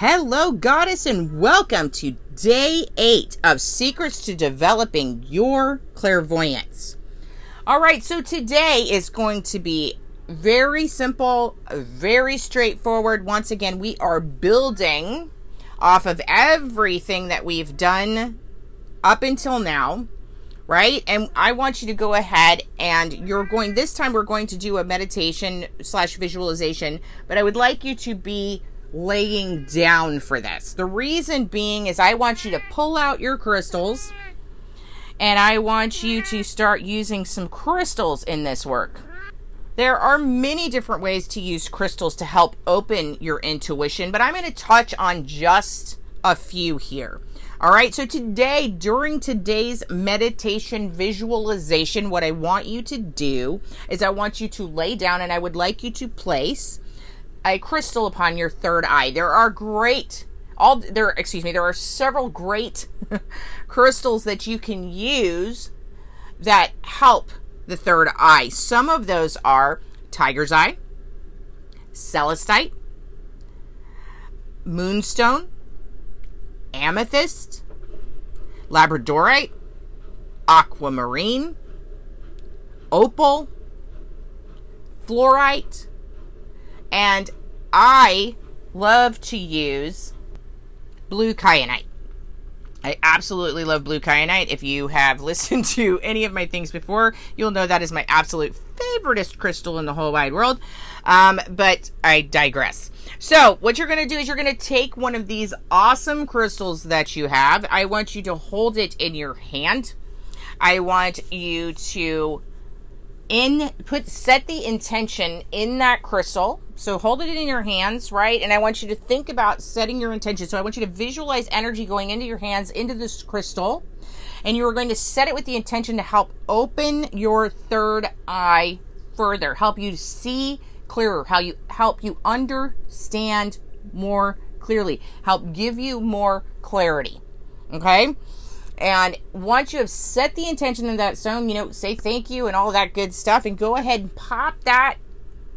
Hello, Goddess, and welcome to day eight of Secrets to Developing Your Clairvoyance. All right, so today is going to be very simple, very straightforward. Once again, we are building off of everything that we've done up until now, right? And I want you to go ahead and you're going, this time we're going to do a meditation slash visualization, but I would like you to be laying down for this. The reason being is I want you to pull out your crystals and I want you to start using some crystals in this work. There are many different ways to use crystals to help open your intuition, but I'm going to touch on just a few here. All right, so today, during today's meditation visualization, what I want you to do is I want you to lay down and I would like you to place a crystal upon your third eye. There are great all there excuse me, there are several great crystals that you can use that help the third eye. Some of those are tiger's eye, celestite, moonstone, amethyst, labradorite, aquamarine, opal, fluorite, and I love to use blue kyanite. I absolutely love blue kyanite. If you have listened to any of my things before, you'll know that is my absolute favoriteest crystal in the whole wide world. Um, but I digress. So, what you're going to do is you're going to take one of these awesome crystals that you have. I want you to hold it in your hand. I want you to in put set the intention in that crystal. So hold it in your hands right? And i want you to think about setting your intention. So i want you to visualize energy going into your hands into this crystal. And you are going to set it with the intention to help open your third eye further help you see clearer how you help you understand more clearly help give you more clarity okay and once you have set the intention in that zone, you know, say thank you and all that good stuff, and go ahead and pop that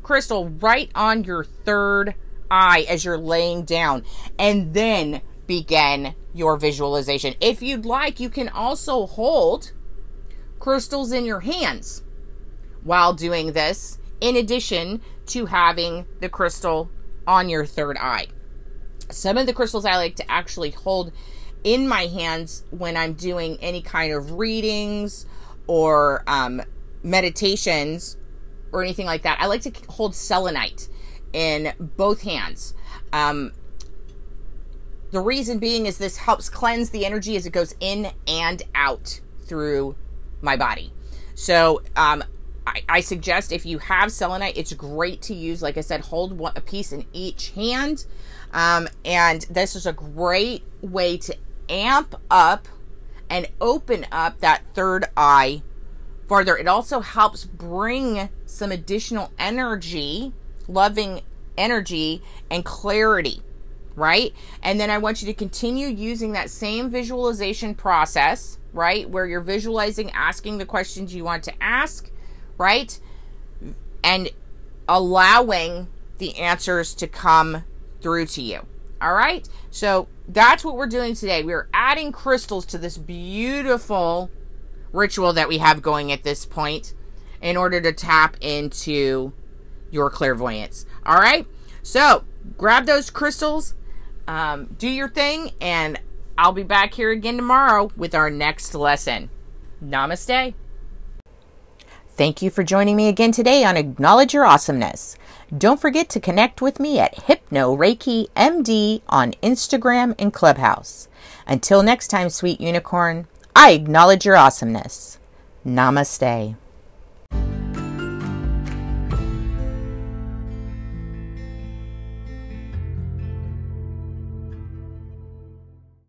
crystal right on your third eye as you're laying down. And then begin your visualization. If you'd like, you can also hold crystals in your hands while doing this, in addition to having the crystal on your third eye. Some of the crystals I like to actually hold in my hands when I'm doing any kind of readings or um, meditations or anything like that. I like to hold selenite in both hands. Um, the reason being is this helps cleanse the energy as it goes in and out through my body. So um, I, I, suggest if you have selenite, it's great to use. Like I said, hold one, a piece in each hand. Um, and this is a great way to amp up and open up that third eye farther. It also helps bring some additional energy, loving energy, and clarity, right? And then I want you to continue using that same visualization process, right? Where you're visualizing, asking the questions you want to ask, right? And allowing the answers to come through to you. All right. So that's what we're doing today. We're adding crystals to this beautiful ritual that we have going at this point in order to tap into your clairvoyance. All right. So grab those crystals, um, do your thing, and I'll be back here again tomorrow with our next lesson. Namaste. Thank you for joining me again today on Acknowledge Your Awesomeness. Don't forget to connect with me at Hypno Reiki MD on Instagram and Clubhouse. Until next time, sweet unicorn, I acknowledge your awesomeness. Namaste.